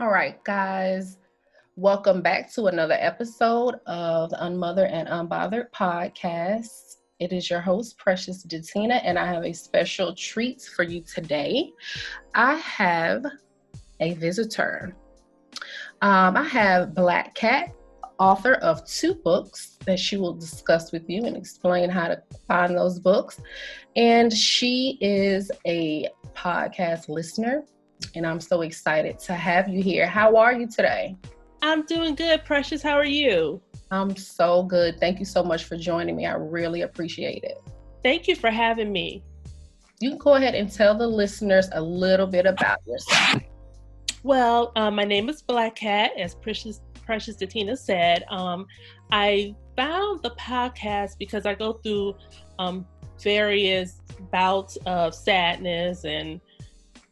All right, guys. Welcome back to another episode of the Unmothered and Unbothered podcast. It is your host, Precious Datina, and I have a special treat for you today. I have a visitor. Um, I have Black Cat, author of two books that she will discuss with you and explain how to find those books. And she is a podcast listener and I'm so excited to have you here. How are you today? I'm doing good, Precious. How are you? I'm so good. Thank you so much for joining me. I really appreciate it. Thank you for having me. You can go ahead and tell the listeners a little bit about yourself. Well, uh, my name is Black Cat, as Precious Precious Datina said. Um, I found the podcast because I go through um, various bouts of sadness and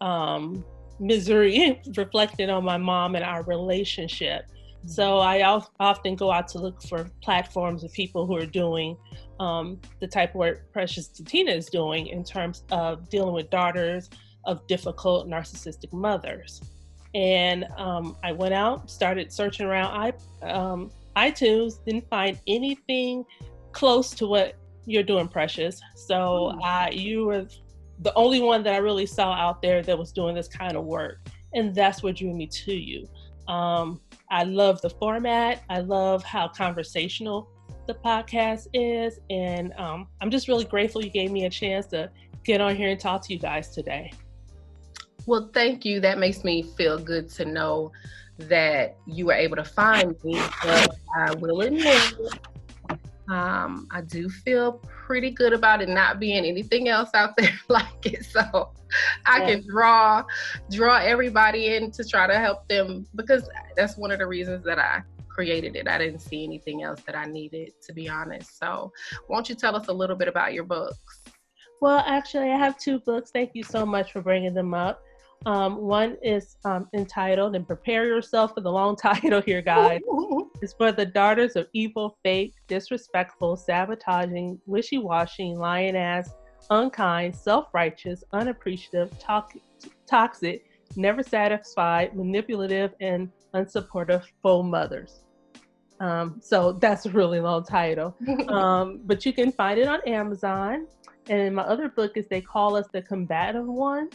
um, misery reflected on my mom and our relationship. So I often go out to look for platforms of people who are doing um, the type of work Precious Datina is doing in terms of dealing with daughters of difficult narcissistic mothers. And um, I went out, started searching around um, iTunes, didn't find anything close to what you're doing, Precious. So uh, you were the only one that I really saw out there that was doing this kind of work. And that's what drew me to you. Um, I love the format. I love how conversational the podcast is. And um, I'm just really grateful you gave me a chance to get on here and talk to you guys today. Well, thank you. That makes me feel good to know that you were able to find me. But I will admit, um, I do feel pretty good about it not being anything else out there like it. So I can draw draw everybody in to try to help them because that's one of the reasons that I created it. I didn't see anything else that I needed to be honest. So won't you tell us a little bit about your books? Well, actually, I have two books. Thank you so much for bringing them up. Um, one is um, entitled, and prepare yourself for the long title here, guys. it's for the daughters of evil, fake, disrespectful, sabotaging, wishy washy, lying ass, unkind, self righteous, unappreciative, toxic, never satisfied, manipulative, and unsupportive faux mothers. Um, so that's a really long title. Um, but you can find it on Amazon. And my other book is They Call Us the Combative Ones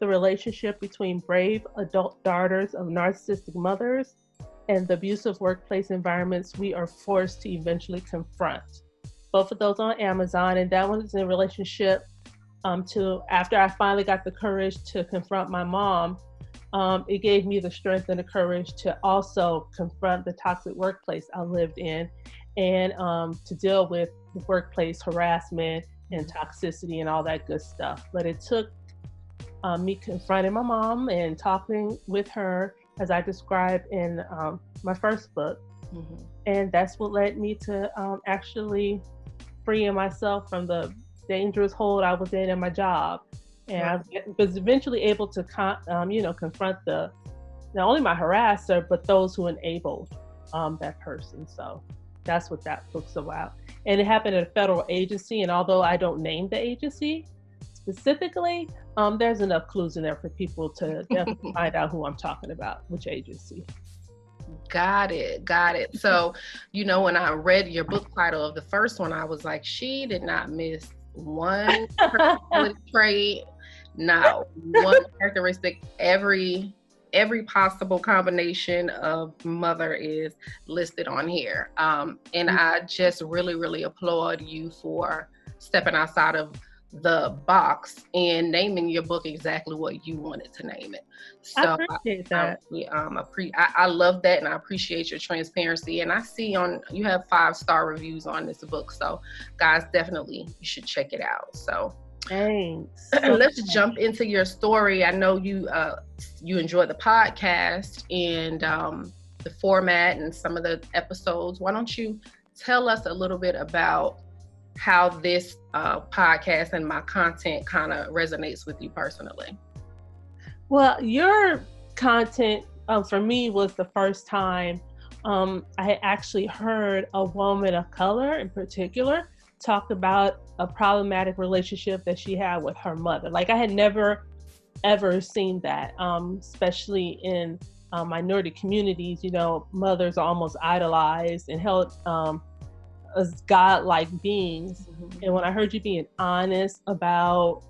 the relationship between brave adult daughters of narcissistic mothers and the abusive workplace environments we are forced to eventually confront. Both of those on Amazon, and that one's in relationship um, to after I finally got the courage to confront my mom. Um, it gave me the strength and the courage to also confront the toxic workplace I lived in and um, to deal with workplace harassment and toxicity and all that good stuff. But it took um, me confronting my mom and talking with her, as I described in um, my first book. Mm-hmm. And that's what led me to um, actually freeing myself from the dangerous hold I was in in my job. And right. I was eventually able to, con- um, you know, confront the not only my harasser, but those who enabled um, that person. So that's what that book's about. And it happened at a federal agency. And although I don't name the agency specifically, um, there's enough clues in there for people to definitely find out who I'm talking about, which agency. Got it, got it. So, you know, when I read your book title of the first one, I was like, she did not miss one trait, not one characteristic. Every every possible combination of mother is listed on here. Um, and mm-hmm. I just really, really applaud you for stepping outside of the box and naming your book exactly what you wanted to name it. So I appreciate that. I, um, I, I, love that and I appreciate your transparency. And I see on you have five star reviews on this book, so guys, definitely you should check it out. So thanks. Let's jump into your story. I know you uh, you enjoy the podcast and um, the format and some of the episodes. Why don't you tell us a little bit about how this uh, podcast and my content kind of resonates with you personally. Well, your content um, for me was the first time um, I actually heard a woman of color in particular talk about a problematic relationship that she had with her mother. Like I had never ever seen that, um, especially in uh, minority communities, you know, mothers are almost idolized and held um, as godlike beings. Mm-hmm. And when I heard you being honest about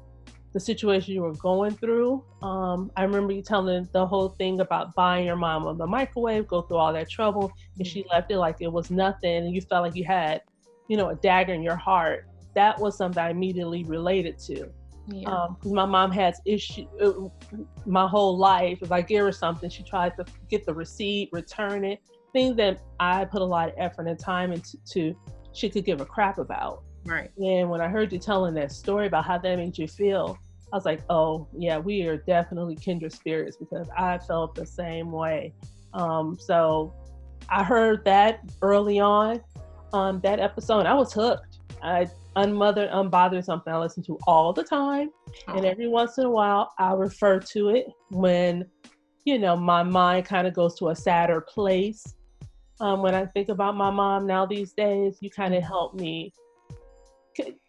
the situation you were going through, um, I remember you telling the whole thing about buying your mom the microwave, go through all that trouble, and mm-hmm. she left it like it was nothing, and you felt like you had, you know, a dagger in your heart. That was something I immediately related to. Yeah. Um, my mom has issue uh, my whole life. If I give her something, she tries to get the receipt, return it. Things that I put a lot of effort and time into, she could give a crap about. Right. And when I heard you telling that story about how that made you feel, I was like, oh yeah, we are definitely kindred spirits because I felt the same way. Um, so I heard that early on on that episode. I was hooked. I unmothered, unbothered something I listen to all the time. Oh. And every once in a while, I refer to it when, you know, my mind kind of goes to a sadder place. Um, when I think about my mom now these days, you kind of help me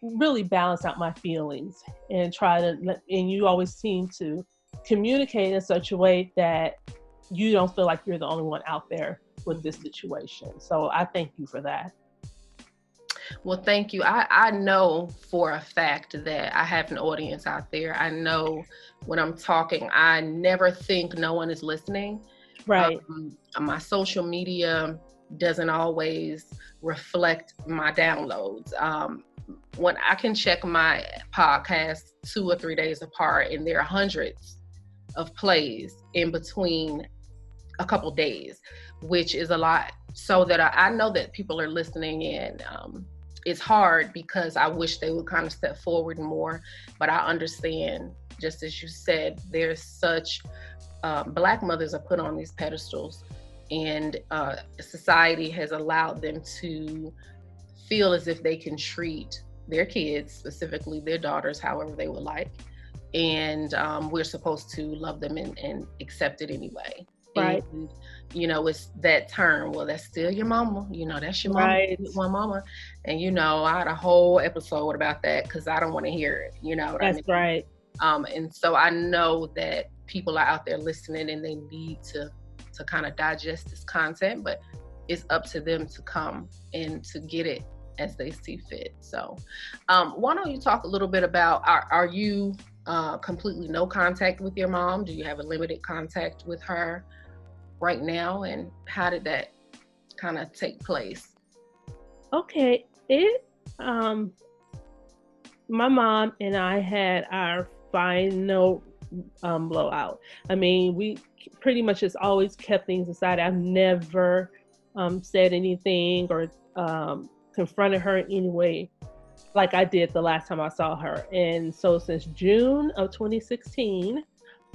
really balance out my feelings and try to, and you always seem to communicate in such a way that you don't feel like you're the only one out there with this situation. So I thank you for that. Well, thank you. I, I know for a fact that I have an audience out there. I know when I'm talking, I never think no one is listening. Right. Um, my social media doesn't always reflect my downloads. Um, when I can check my podcast two or three days apart, and there are hundreds of plays in between a couple days, which is a lot. So that I, I know that people are listening in. Um, it's hard because I wish they would kind of step forward more. But I understand, just as you said, there's such um, black mothers are put on these pedestals, and uh, society has allowed them to feel as if they can treat their kids, specifically their daughters, however they would like. And um, we're supposed to love them and, and accept it anyway. Right. And, you know, it's that term. Well, that's still your mama. You know, that's your mama, right. one mama. And you know, I had a whole episode about that because I don't want to hear it. You know, that's I mean? right. Um, and so I know that people are out there listening and they need to to kind of digest this content, but it's up to them to come and to get it as they see fit. So, um, why don't you talk a little bit about are, are you uh, completely no contact with your mom? Do you have a limited contact with her? right now and how did that kind of take place okay it um my mom and i had our final um, blowout i mean we pretty much just always kept things aside i've never um, said anything or um, confronted her in any way like i did the last time i saw her and so since june of 2016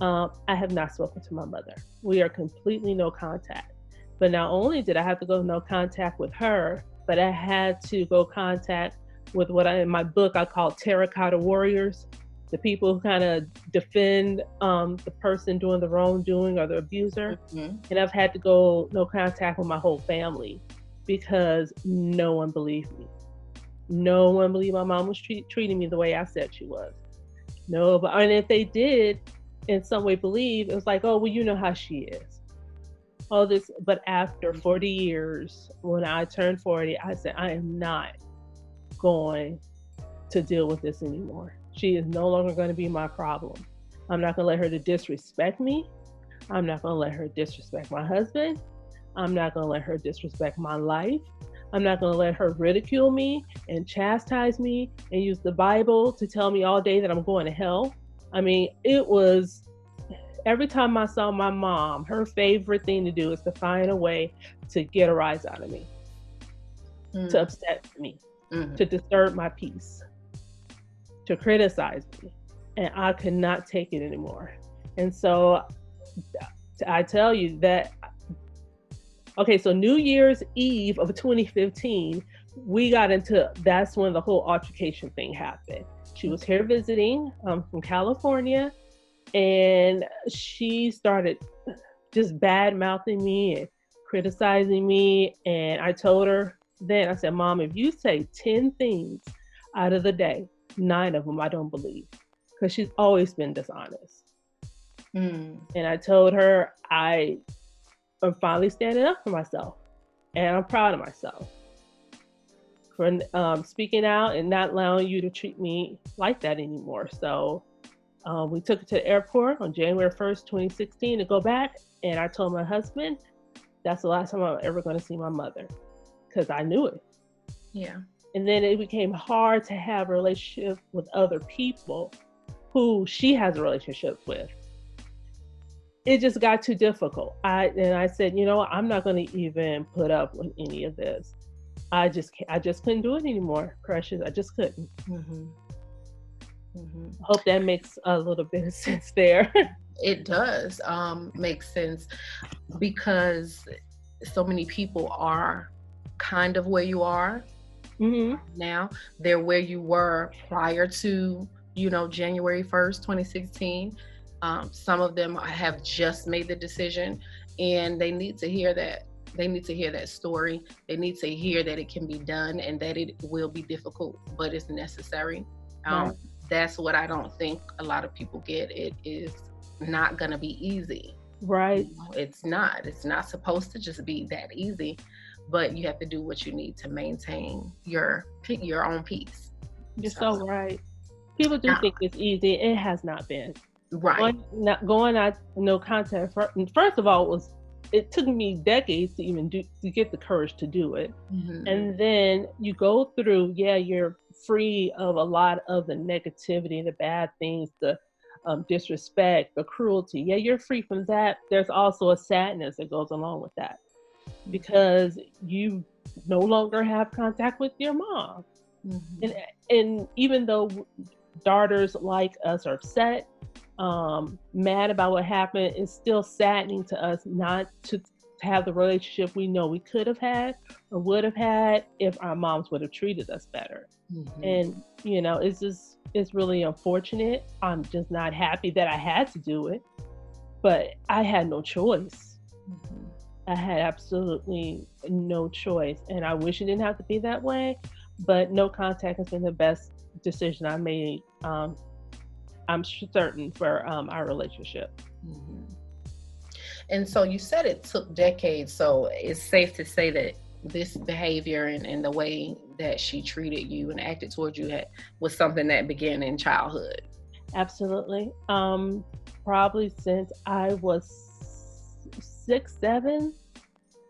um, I have not spoken to my mother. We are completely no contact. But not only did I have to go no contact with her, but I had to go contact with what I in my book I call terracotta warriors, the people who kind of defend um, the person doing the wrongdoing or the abuser. Mm-hmm. And I've had to go no contact with my whole family because no one believed me. No one believed my mom was treat, treating me the way I said she was. No, but and if they did, in some way believe it was like, oh, well, you know how she is. All this, but after mm-hmm. 40 years, when I turned 40, I said, I am not going to deal with this anymore. She is no longer going to be my problem. I'm not going to let her to disrespect me. I'm not going to let her disrespect my husband. I'm not going to let her disrespect my life. I'm not going to let her ridicule me and chastise me and use the Bible to tell me all day that I'm going to hell. I mean, it was every time I saw my mom, her favorite thing to do is to find a way to get a rise out of me, mm. to upset me, mm-hmm. to disturb my peace, to criticize me. And I could not take it anymore. And so I tell you that, okay, so New Year's Eve of 2015, we got into that's when the whole altercation thing happened. She was here visiting um, from California, and she started just bad mouthing me and criticizing me. And I told her then, I said, Mom, if you say 10 things out of the day, nine of them I don't believe, because she's always been dishonest. Mm. And I told her I I'm finally standing up for myself, and I'm proud of myself for um, speaking out and not allowing you to treat me like that anymore. So um, we took it to the airport on January 1st, 2016 to go back. And I told my husband, that's the last time I'm ever going to see my mother because I knew it. Yeah. And then it became hard to have a relationship with other people who she has a relationship with. It just got too difficult. I and I said, you know, I'm not going to even put up with any of this. I just I just couldn't do it anymore, Precious. I just couldn't. Mm-hmm. Mm-hmm. Hope that makes a little bit of sense there. it does um, make sense because so many people are kind of where you are mm-hmm. now. They're where you were prior to you know January first, 2016. Um, some of them have just made the decision, and they need to hear that they need to hear that story. They need to hear that it can be done and that it will be difficult, but it's necessary. Um, right. That's what I don't think a lot of people get. It is not going to be easy. Right. You know, it's not. It's not supposed to just be that easy, but you have to do what you need to maintain your your own peace. You're so, so right. People do think it's easy. It has not been. Right. Going, not, going out no contact. First of all, it was it took me decades to even do to get the courage to do it mm-hmm. and then you go through yeah you're free of a lot of the negativity the bad things the um, disrespect the cruelty yeah you're free from that there's also a sadness that goes along with that. Because you no longer have contact with your mom mm-hmm. and, and even though daughters like us are upset um, mad about what happened, it's still saddening to us not to have the relationship we know we could have had or would have had if our moms would have treated us better. Mm-hmm. And you know, it's just it's really unfortunate. I'm just not happy that I had to do it, but I had no choice. I had absolutely no choice, and I wish it didn't have to be that way. But no contact has been the best decision I made um, I'm certain for um, our relationship. Mm-hmm. And so you said it took decades. So it's safe to say that this behavior and, and the way that she treated you and acted towards you had, was something that began in childhood. Absolutely. Um, probably since I was six, seven,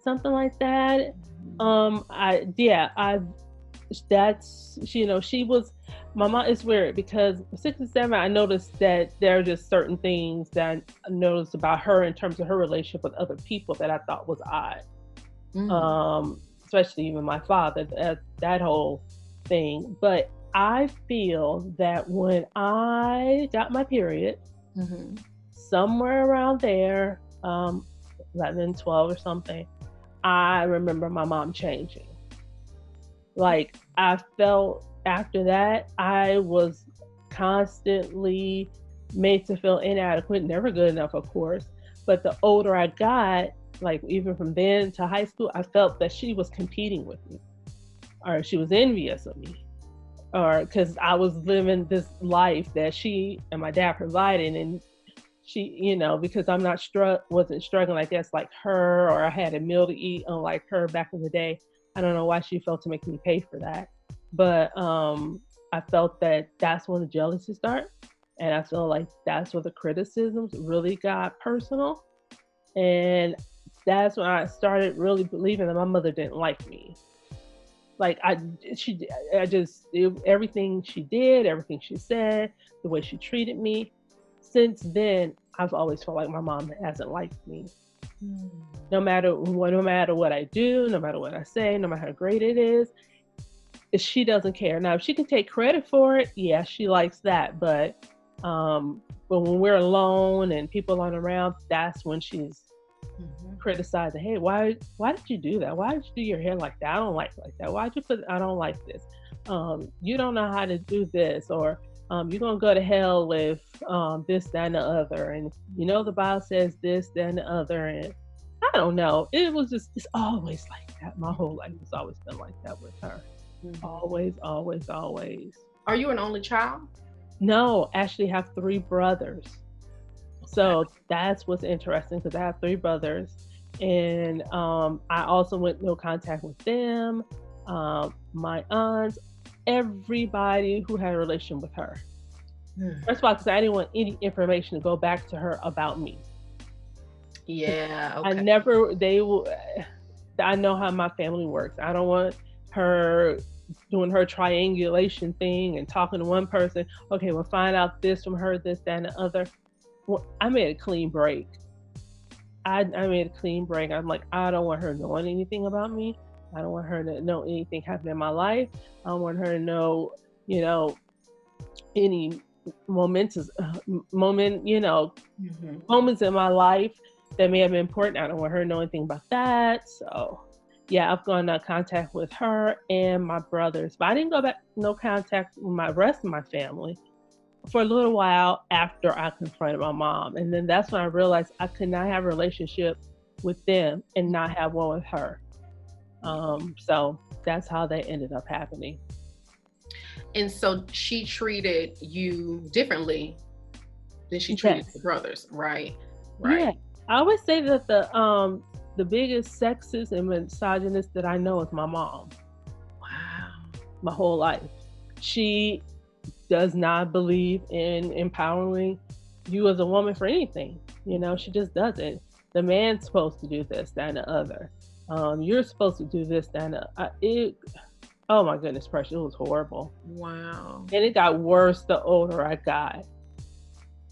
something like that. Um, I yeah, I that's you know she was my mom is weird because six and seven i noticed that there are just certain things that i noticed about her in terms of her relationship with other people that i thought was odd mm-hmm. um especially even my father that, that whole thing but i feel that when i got my period mm-hmm. somewhere around there um 11 12 or something i remember my mom changing like I felt after that, I was constantly made to feel inadequate, never good enough, of course. But the older I got, like even from then to high school, I felt that she was competing with me or she was envious of me or because I was living this life that she and my dad provided. And she, you know, because I'm not struck, wasn't struggling like that's like her, or I had a meal to eat unlike her back in the day. I don't know why she felt to make me pay for that, but um, I felt that that's when the jealousy started, and I feel like that's where the criticisms really got personal, and that's when I started really believing that my mother didn't like me. Like I, she, I just it, everything she did, everything she said, the way she treated me. Since then, I've always felt like my mom hasn't liked me. No matter what, no matter what I do, no matter what I say, no matter how great it is, she doesn't care. Now, if she can take credit for it, yeah, she likes that. But um, but when we're alone and people aren't around, that's when she's mm-hmm. criticizing. Hey, why why did you do that? Why did you do your hair like that? I don't like it like that. Why did you put? I don't like this. Um, you don't know how to do this, or um, you're gonna go to hell with um, this, that, and the other. And you know the Bible says this, that, and the other. And I don't know. It was just it's always like that. My whole life has always been like that with her. Mm-hmm. Always, always, always. Are you an only child? No, actually have three brothers. So that's what's interesting because I have three brothers, and um, I also went no contact with them. Um, my aunts, everybody who had a relation with her. First of all, because I didn't want any information to go back to her about me. Yeah, okay. I never. They will. I know how my family works. I don't want her doing her triangulation thing and talking to one person. Okay, we'll find out this from her, this, that, and the other. Well, I made a clean break. I, I made a clean break. I'm like, I don't want her knowing anything about me. I don't want her to know anything happening in my life. I don't want her to know, you know, any momentous uh, moment, you know, mm-hmm. moments in my life that may have been important. I don't want her to know anything about that. So yeah, I've gone no contact with her and my brothers, but I didn't go back no contact with my rest of my family for a little while after I confronted my mom, and then that's when I realized I could not have a relationship with them and not have one with her. Um, so that's how that ended up happening. And so she treated you differently than she treated yes. the brothers, right? Right. Yeah. I always say that the um the biggest sexist and misogynist that I know is my mom. Wow. My whole life. She does not believe in empowering you as a woman for anything. You know, she just doesn't. The man's supposed to do this, that, and the other. Um, you're supposed to do this, that, and uh, it. Oh my goodness, precious! It was horrible. Wow. And it got worse the older I got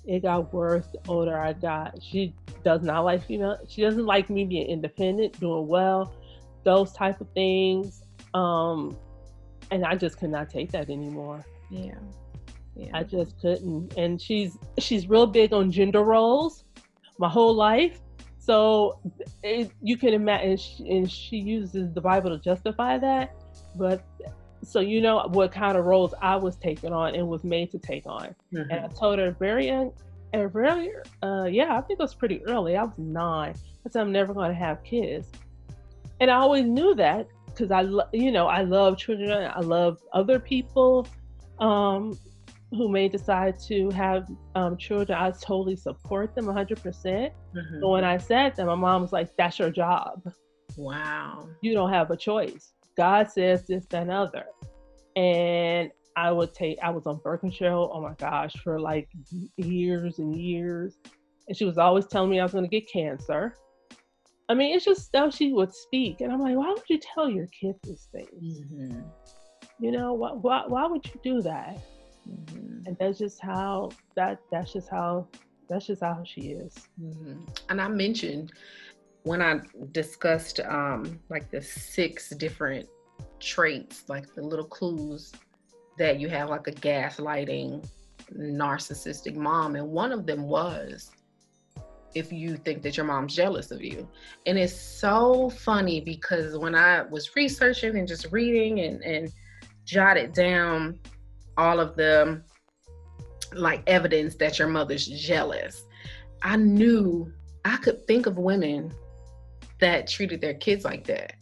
it got worse the older I got. She does not like female. She doesn't like me being independent, doing well, those type of things. Um, and I just could not take that anymore. Yeah. Yeah. I just couldn't. And she's she's real big on gender roles my whole life. So it, you can imagine, and she, and she uses the Bible to justify that. But so you know what kind of roles I was taking on and was made to take on. Mm-hmm. And I told her very young, and very, uh, yeah, I think it was pretty early. I was nine. I said I'm never going to have kids, and I always knew that because I, lo- you know, I love children. I love other people um, who may decide to have um, children. I totally support them 100. percent mm-hmm. But when I said that, my mom was like, "That's your job. Wow, you don't have a choice." God says this, that, and other. And I would take, I was on birth control, oh my gosh, for like years and years. And she was always telling me I was going to get cancer. I mean, it's just how she would speak. And I'm like, why would you tell your kids these things? Mm-hmm. You know, why, why, why would you do that? Mm-hmm. And that's just how, that, that's just how, that's just how she is. Mm-hmm. And I mentioned when I discussed um, like the six different traits, like the little clues that you have, like a gaslighting, narcissistic mom, and one of them was if you think that your mom's jealous of you. And it's so funny because when I was researching and just reading and, and jotted down all of the like evidence that your mother's jealous, I knew I could think of women that treated their kids like that.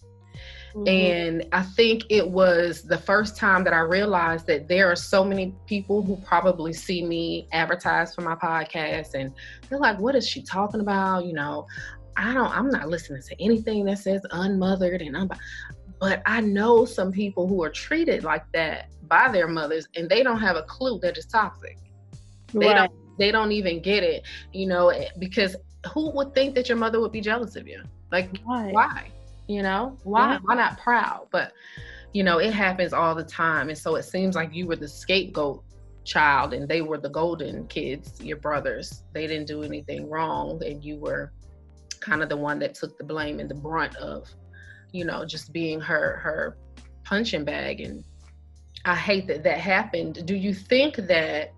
Mm-hmm. And I think it was the first time that I realized that there are so many people who probably see me advertise for my podcast and they're like, what is she talking about? You know, I don't, I'm not listening to anything that says unmothered and I'm, but I know some people who are treated like that by their mothers and they don't have a clue that it's toxic. They right. don't, they don't even get it, you know, eh, because who would think that your mother would be jealous of you? Like why? why? You know, why? Yeah. Why not proud? But you know, it happens all the time. And so it seems like you were the scapegoat child and they were the golden kids, your brothers. They didn't do anything wrong and you were kind of the one that took the blame and the brunt of, you know, just being her her punching bag and I hate that that happened. Do you think that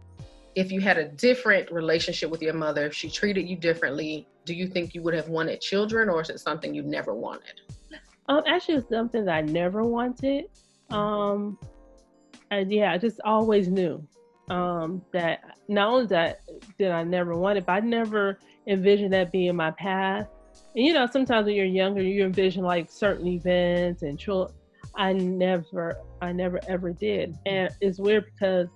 if you had a different relationship with your mother, if she treated you differently, do you think you would have wanted children or is it something you never wanted? Um, actually, it's something that I never wanted. Um, and yeah, I just always knew um, that not only that did I never want it, but I never envisioned that being my path. And you know, sometimes when you're younger, you envision like certain events and children. I never, I never ever did, and it's weird because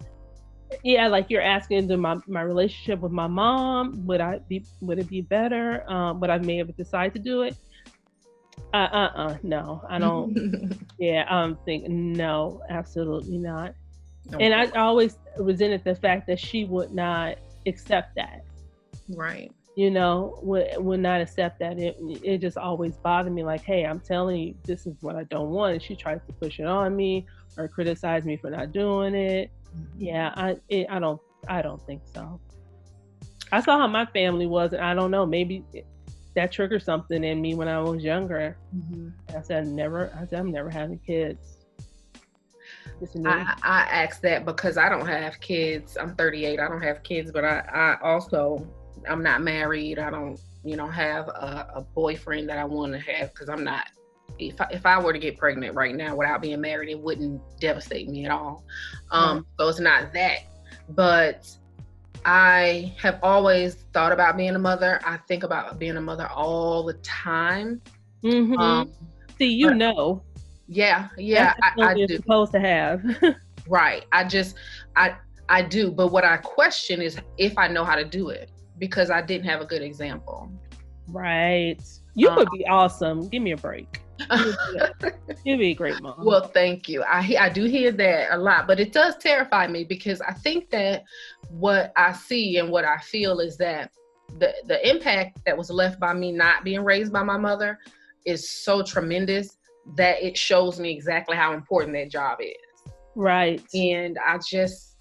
yeah like you're asking to my, my relationship with my mom would i be would it be better um, would i may have decided to do it Uh uh uh no, I don't. yeah, I'm thinking no, absolutely not. Okay. And I always resented the fact that she would not accept that. Right. You know, would would not accept that. It it just always bothered me. Like, hey, I'm telling you, this is what I don't want. And she tries to push it on me or criticize me for not doing it. Mm-hmm. Yeah, I it, I don't I don't think so. I saw how my family was, and I don't know, maybe that triggered something in me when I was younger. Mm-hmm. I said, never. I said, I'm never having kids. I, I asked that because I don't have kids. I'm 38. I don't have kids, but I, I also I'm not married. I don't, you know, have a, a boyfriend that I want to have because I'm not. If I, if I were to get pregnant right now without being married, it wouldn't devastate me at all. Um, mm-hmm. So it's not that, but I have always thought about being a mother. I think about being a mother all the time. Mm-hmm. Um, See, you but, know. Yeah, yeah, I, I do. Supposed to have. right. I just, I, I do. But what I question is if I know how to do it because I didn't have a good example. Right. You um, would be awesome. Give me a break. You'd be a great mom. Well, thank you. I I do hear that a lot, but it does terrify me because I think that what I see and what I feel is that the the impact that was left by me not being raised by my mother is so tremendous that it shows me exactly how important that job is. Right. And I just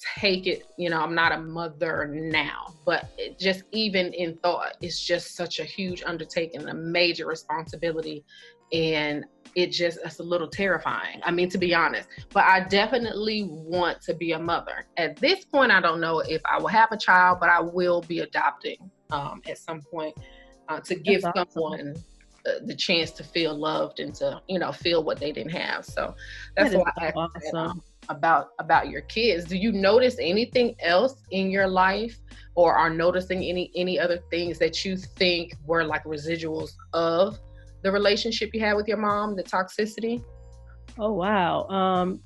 take it, you know, I'm not a mother now, but just even in thought, it's just such a huge undertaking, a major responsibility. And it just, it's a little terrifying. I mean, to be honest, but I definitely want to be a mother. At this point, I don't know if I will have a child, but I will be adopting um, at some point uh, to give awesome. someone uh, the chance to feel loved and to you know feel what they didn't have so that's that why I awesome. About about your kids. Do you notice anything else in your life or are noticing any any other things that you think were like residuals of the relationship you had with your mom the toxicity? Oh wow. Um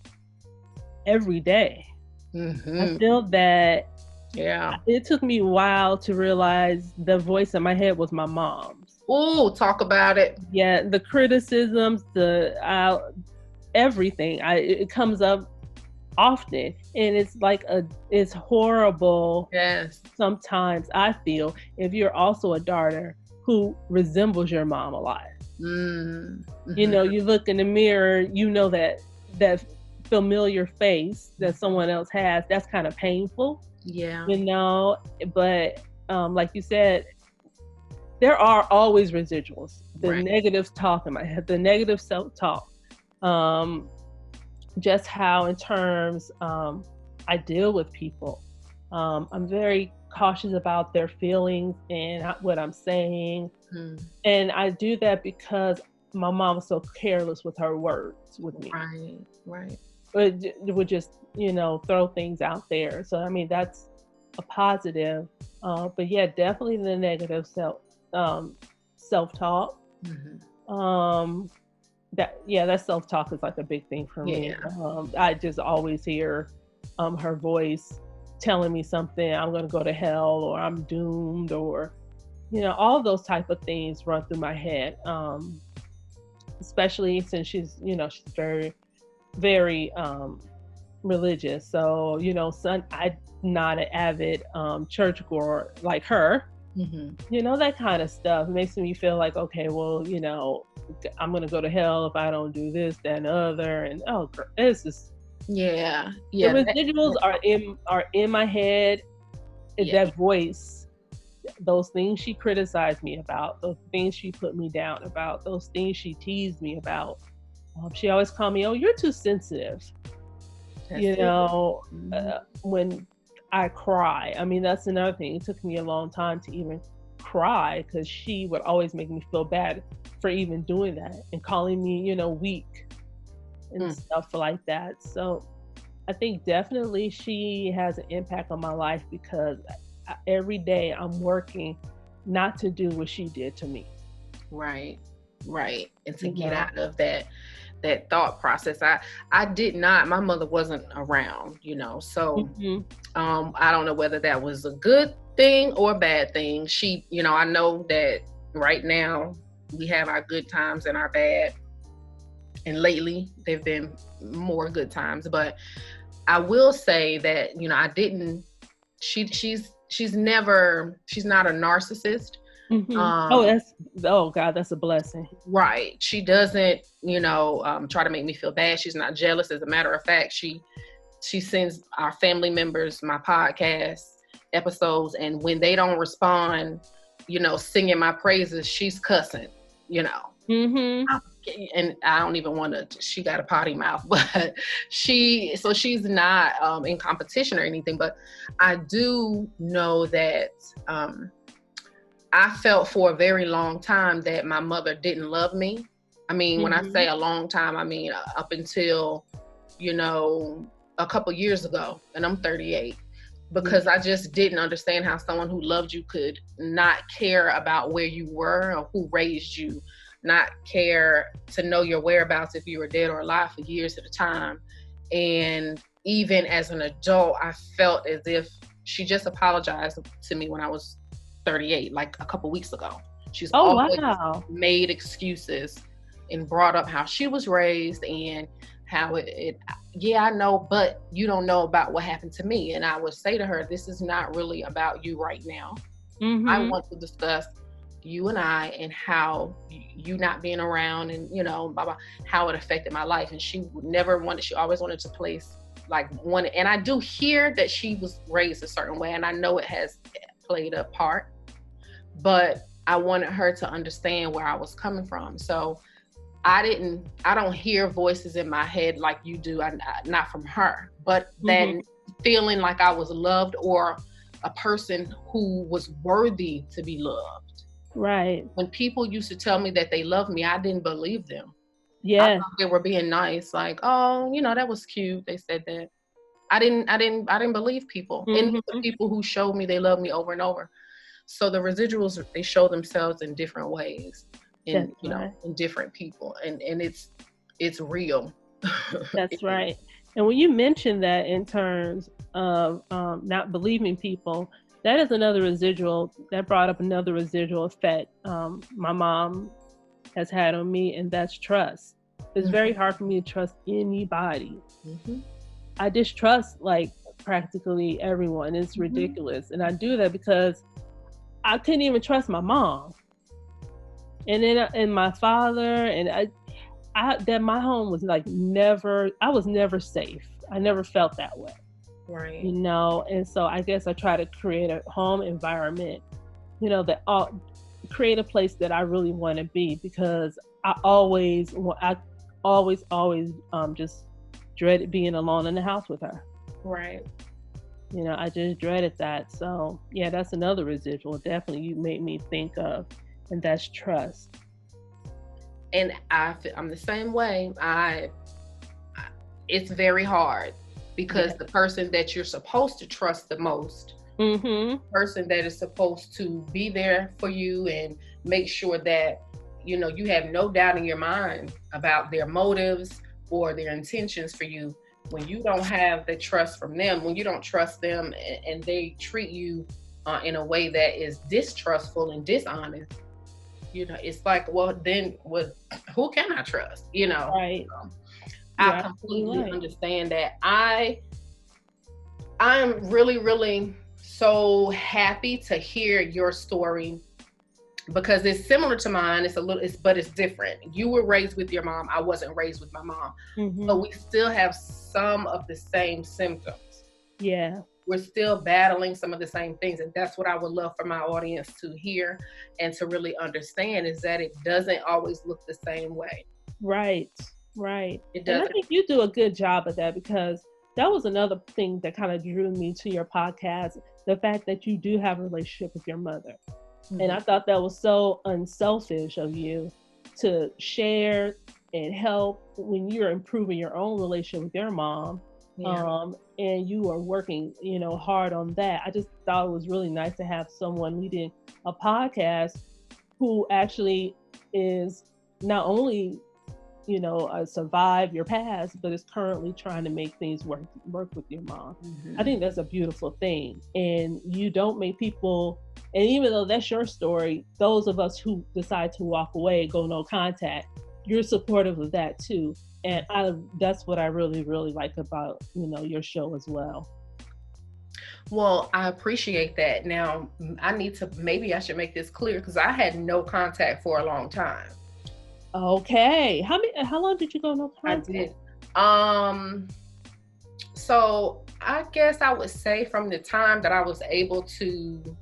every day. Mm-hmm. i feel that yeah. it took me a while to realize the voice in my head was my mom's. Oh talk about it. Yeah the criticisms the uh, everything. I, it comes up often and it's like a it's horrible yes. sometimes i feel if you're also a daughter who resembles your mom a lot. Mm-hmm. you know you look in the mirror you know that that familiar face that someone else has that's kind of painful. Yeah. You know but um like you said there are always residuals. The right. negative talk in my head the negative self-talk um just how, in terms, um, I deal with people. Um, I'm very cautious about their feelings and what I'm saying. Hmm. And I do that because my mom was so careless with her words with me. Right, right. It, it would just, you know, throw things out there. So, I mean, that's a positive. Uh, but yeah, definitely the negative self um, self talk. Mm-hmm. Um, that yeah, that self talk is like a big thing for me. Yeah. Um, I just always hear um, her voice telling me something. I'm gonna go to hell, or I'm doomed, or you know, all those type of things run through my head. Um, especially since she's you know she's very very um, religious. So you know, son, I'm not an avid um, churchgoer like her. Mm-hmm. You know that kind of stuff makes me feel like okay, well, you know, I'm gonna go to hell if I don't do this, that, and other, and oh, it's just yeah, yeah. The residuals are in are in my head. Yeah. That voice, those things she criticized me about, those things she put me down about, those things she teased me about. Um, she always called me, "Oh, you're too sensitive." That's you know, mm-hmm. uh, when I cry. I mean, that's another thing. It took me a long time to even cry because she would always make me feel bad for even doing that and calling me, you know, weak and mm. stuff like that. So I think definitely she has an impact on my life because every day I'm working not to do what she did to me. Right. Right. And to get out of that that thought process. I I did not my mother wasn't around, you know. So mm-hmm. um I don't know whether that was a good thing or a bad thing. She, you know, I know that right now we have our good times and our bad. And lately, they've been more good times. But I will say that you know I didn't. She she's she's never she's not a narcissist. Mm-hmm. Um, oh, that's oh god, that's a blessing. Right. She doesn't, you know, um, try to make me feel bad. She's not jealous. As a matter of fact, she she sends our family members my podcast episodes, and when they don't respond, you know, singing my praises, she's cussing. You know. Mm-hmm. And I don't even want to. She got a potty mouth, but she so she's not um, in competition or anything. But I do know that um, I felt for a very long time that my mother didn't love me. I mean, mm-hmm. when I mm-hmm. say a long time, I mean uh, up until, you know, a couple years ago, and I'm 38, because mm-hmm. I just didn't understand how someone who loved you could not care about where you were or who raised you, not care to know your whereabouts if you were dead or alive for years at a time. And even as an adult, I felt as if she just apologized to me when I was 38, like a couple weeks ago. She's oh, always wow. made excuses and brought up how she was raised and how it, it, yeah i know but you don't know about what happened to me and i would say to her this is not really about you right now mm-hmm. i want to discuss you and i and how you not being around and you know blah, blah, how it affected my life and she never wanted she always wanted to place like one and i do hear that she was raised a certain way and i know it has played a part but I wanted her to understand where I was coming from. So I didn't, I don't hear voices in my head like you do, I, not from her, but then mm-hmm. feeling like I was loved or a person who was worthy to be loved. Right. When people used to tell me that they loved me, I didn't believe them. Yeah. they were being nice, like, oh, you know, that was cute. They said that. I didn't, I didn't, I didn't believe people. Mm-hmm. And the people who showed me they loved me over and over. So the residuals they show themselves in different ways, in That's you know, right. in different people, and and it's it's real. That's right. And when you mention that in terms of um, not believing people, that is another residual that brought up another residual effect um, my mom has had on me, and that's trust. It's mm-hmm. very hard for me to trust anybody. Mm-hmm. I distrust like practically everyone. It's mm-hmm. ridiculous, and I do that because I couldn't even trust my mom. And then uh, and my father and I, I that my home was like never. I was never safe. I never felt that way. Right. You know, and so I guess I try to create a home environment, you know, that all create a place that I really want to be because I always I always always um just dreaded being alone in the house with her. Right you know i just dreaded that so yeah that's another residual definitely you made me think of and that's trust and i i'm the same way i it's very hard because yeah. the person that you're supposed to trust the most mm-hmm. person that is supposed to be there for you and make sure that you know you have no doubt in your mind about their motives or their intentions for you when you don't have the trust from them, when you don't trust them and, and they treat you uh, in a way that is distrustful and dishonest, you know, it's like, well, then what, who can I trust? You know, right. Um, I completely right. understand that. I, I'm really, really so happy to hear your story because it's similar to mine. It's a little, it's but it's different. You were raised with your mom. I wasn't raised with my mom, mm-hmm. but we still have some of the same symptoms. Yeah, we're still battling some of the same things, and that's what I would love for my audience to hear and to really understand is that it doesn't always look the same way. Right, right. It does. I think you do a good job of that because that was another thing that kind of drew me to your podcast the fact that you do have a relationship with your mother Mm-hmm. And I thought that was so unselfish of you to share and help when you're improving your own relationship with your mom. Yeah. Um, and you are working, you know, hard on that. I just thought it was really nice to have someone leading a podcast who actually is not only you know uh, survive your past but is currently trying to make things work work with your mom mm-hmm. i think that's a beautiful thing and you don't make people And even though that's your story, those of us who decide to walk away, go no contact, you're supportive of that too. And I that's what I really, really like about, you know, your show as well. Well, I appreciate that. Now, I need to maybe I should make this clear because I had no contact for a long time. Okay. How many how long did you go no contact? I did. Um so I guess I would say from the time that I was able to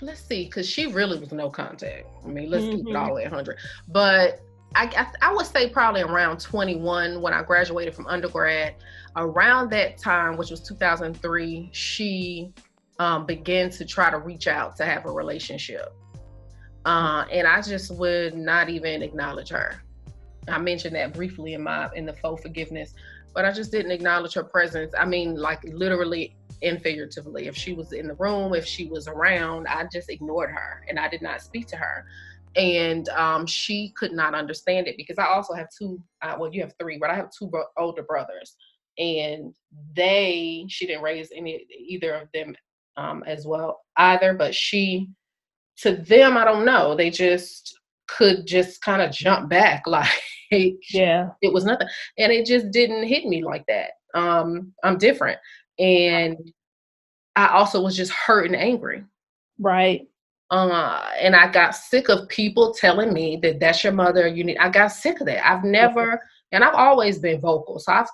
let's see, because she really was no contact. I mean, let's mm-hmm. keep it mm-hmm. all at 100. But I, I, I would say probably around 21 when I graduated from undergrad. Around that time, which was 2003, she um, began to try to reach out to have a relationship. Uh, and I just would not even acknowledge her. I mentioned that briefly in my in the faux forgiveness, but I just didn't acknowledge her presence. I mean, like literally and figuratively. If she was in the room, if she was around, I just ignored her and I did not speak to her. And um, she could not understand it because I also have two, uh, well, you have three, but I have two bro- older brothers. And they, she didn't raise any, either of them um, as well either, but she, to them, I don't know, they just could just kind of jump back like, yeah, it was nothing. And it just didn't hit me like that. Um, I'm different and I also was just hurt and angry. Right. Uh, and I got sick of people telling me that that's your mother. You need. I got sick of that. I've never, and I've always been vocal. So I,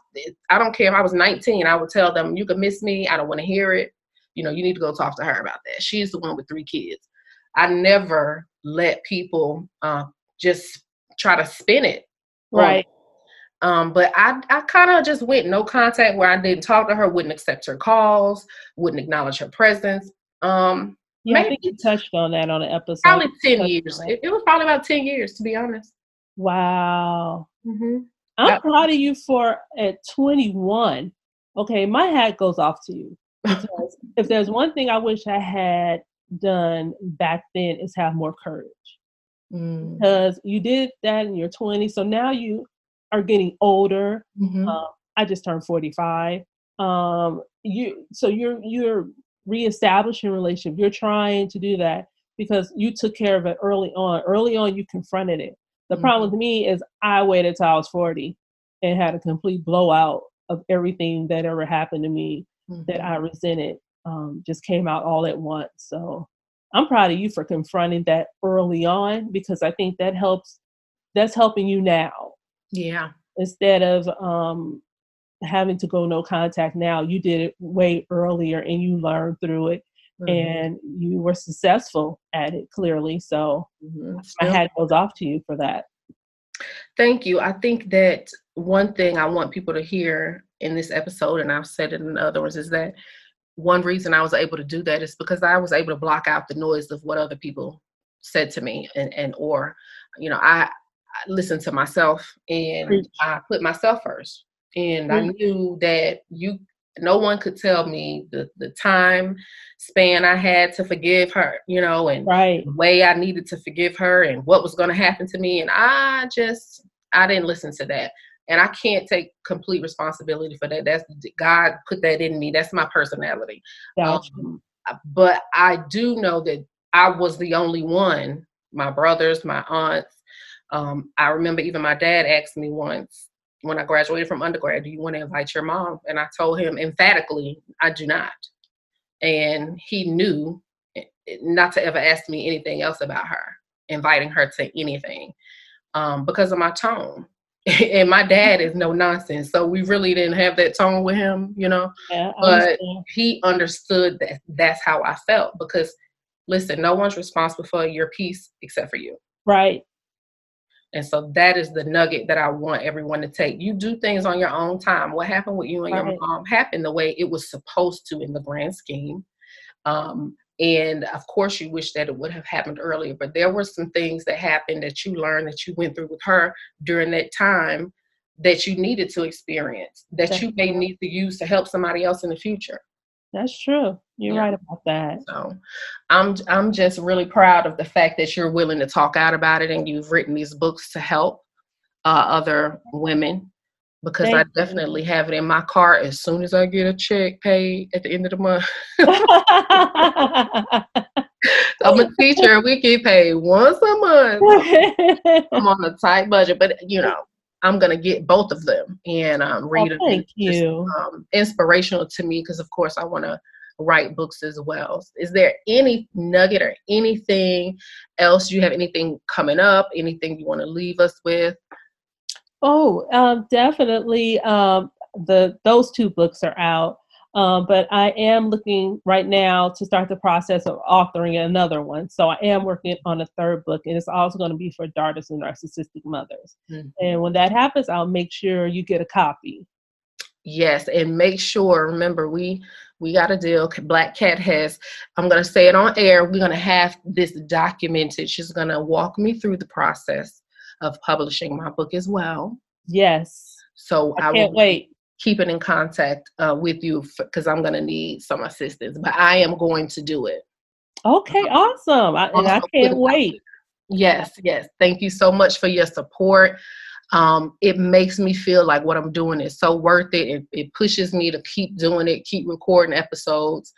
I don't care if I was 19. I would tell them, you can miss me. I don't want to hear it. You know, you need to go talk to her about that. She's the one with three kids. I never let people uh, just try to spin it. Right. Um, but I, I kind of just went no contact where I didn't talk to her, wouldn't accept her calls, wouldn't acknowledge her presence. Um, yeah, maybe, I think you touched on that on an episode. Probably 10 years. It, it, was probably about 10 years, to be honest. Wow. Mm-hmm. I'm proud of you for at 21. Okay, my hat goes off to you. if there's one thing I wish I had done back then is have more courage. Mm. Because you did that in your 20s. So now you are getting older. Mm-hmm. Uh, I just turned 45. Um, you so you're you're reestablishing relationship. You're trying to do that because you took care of it early on. Early on, you confronted it. The mm-hmm. problem with me is I waited till I was 40 and had a complete blowout of everything that ever happened to me mm-hmm. that I resented. Um, just came out all at once. So I'm proud of you for confronting that early on because I think that helps. That's helping you now yeah. Instead of um, having to go no contact now, you did it way earlier and you learned through it mm-hmm. and you were successful at it clearly. So mm-hmm. my hat goes off to you for that. Thank you. I think that one thing I want people to hear in this episode, and I've said it in other ones, is that one reason I was able to do that is because I was able to block out the noise of what other people said to me and, and or you know I I listened to myself and I put myself first. And mm-hmm. I knew that you no one could tell me the, the time span I had to forgive her, you know, and right. the way I needed to forgive her and what was gonna happen to me. And I just I didn't listen to that. And I can't take complete responsibility for that. That's God put that in me. That's my personality. Gotcha. Um, but I do know that I was the only one, my brothers, my aunts, um, I remember even my dad asked me once when I graduated from undergrad, do you want to invite your mom? And I told him emphatically, I do not. And he knew eh, eh, not to ever ask me anything else about her, inviting her to anything um, because of my tone. and my dad is no nonsense. So we really didn't have that tone with him, you know. Yeah, but he understood that that's how I felt because listen, no one's responsible for your peace except for you. Right. And so that is the nugget that I want everyone to take. You do things on your own time. What happened with you and your mom happened the way it was supposed to in the grand scheme. Um, and of course, you wish that it would have happened earlier, but there were some things that happened that you learned that you went through with her during that time that you needed to experience, that Definitely. you may need to use to help somebody else in the future. That's true. You're yeah. right about that. So I'm I'm just really proud of the fact that you're willing to talk out about it and you've written these books to help uh, other women because Thank I you. definitely have it in my car as soon as I get a check paid at the end of the month. I'm a teacher. We get paid once a month. I'm on a tight budget, but you know, I'm gonna get both of them and um, read oh, thank It's just, you. um, inspirational to me because, of course, I want to write books as well. Is there any nugget or anything else you have? Anything coming up? Anything you want to leave us with? Oh, um, definitely. Um, the those two books are out, um, but I am looking right now to start the process of authoring another one. So I am working on a third book, and it's also going to be for daughters and narcissistic mothers. Mhm. And when that happens, I'll make sure you get a copy. Yes, and make sure. Remember, we we got a deal. Black Cat has. I'm gonna say it on air. We're gonna have this documented. She's gonna walk me through the process of publishing my book as well. Yes, So I I, can't will wait. keep it in contact uh, with you because I'm gonna need some assistance. But I am going to do it. Okay, awesome. I, and I can't wait. Yes, yes. Thank you so much for your support. Um, it makes me feel like what I'm doing is so worth it. It, it pushes me to keep doing it, keep recording episodes.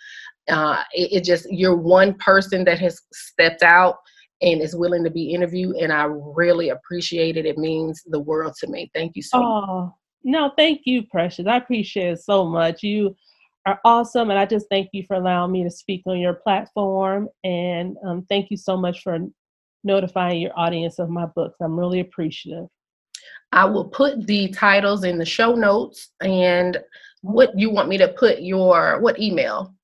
Uh, it, it just you're one person that has stepped out and is willing to be interviewed, and I really appreciate it. It means the world to me. Thank you so much. Oh, no, thank you, Precious. I appreciate it so much. You are awesome. And I just thank you for allowing me to speak on your platform. And um, thank you so much for notifying your audience of my books. I'm really appreciative. I will put the titles in the show notes. And what you want me to put your what email?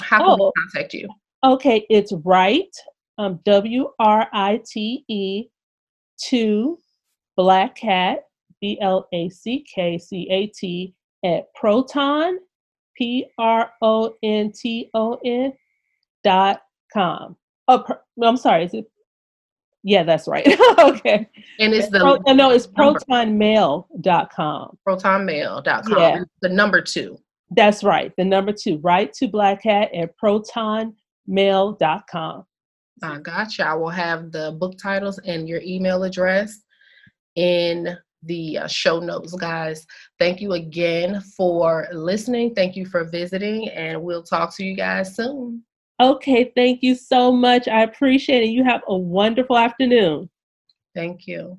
How can we Oh. contact you? Okay, it's right, um, W R I T E, to Black Cat, B L A C K C A T, at Proton, P R O N T O N, dot com. Oh, no, I'm sorry. Is it? Yeah, that's right. okay. And it's the Pro- uh, no, it's protonmail.com. protonmail.com. Yeah. The number two. That's right. The number two, Write to Black Cat at protonmail.com. I gotcha. I will have the book titles and your email address in the uh, show notes, guys. Thank you again for listening. Thank you for visiting, and we'll talk to you guys soon. Okay, thank you so much. I appreciate it. You have a wonderful afternoon. Thank you.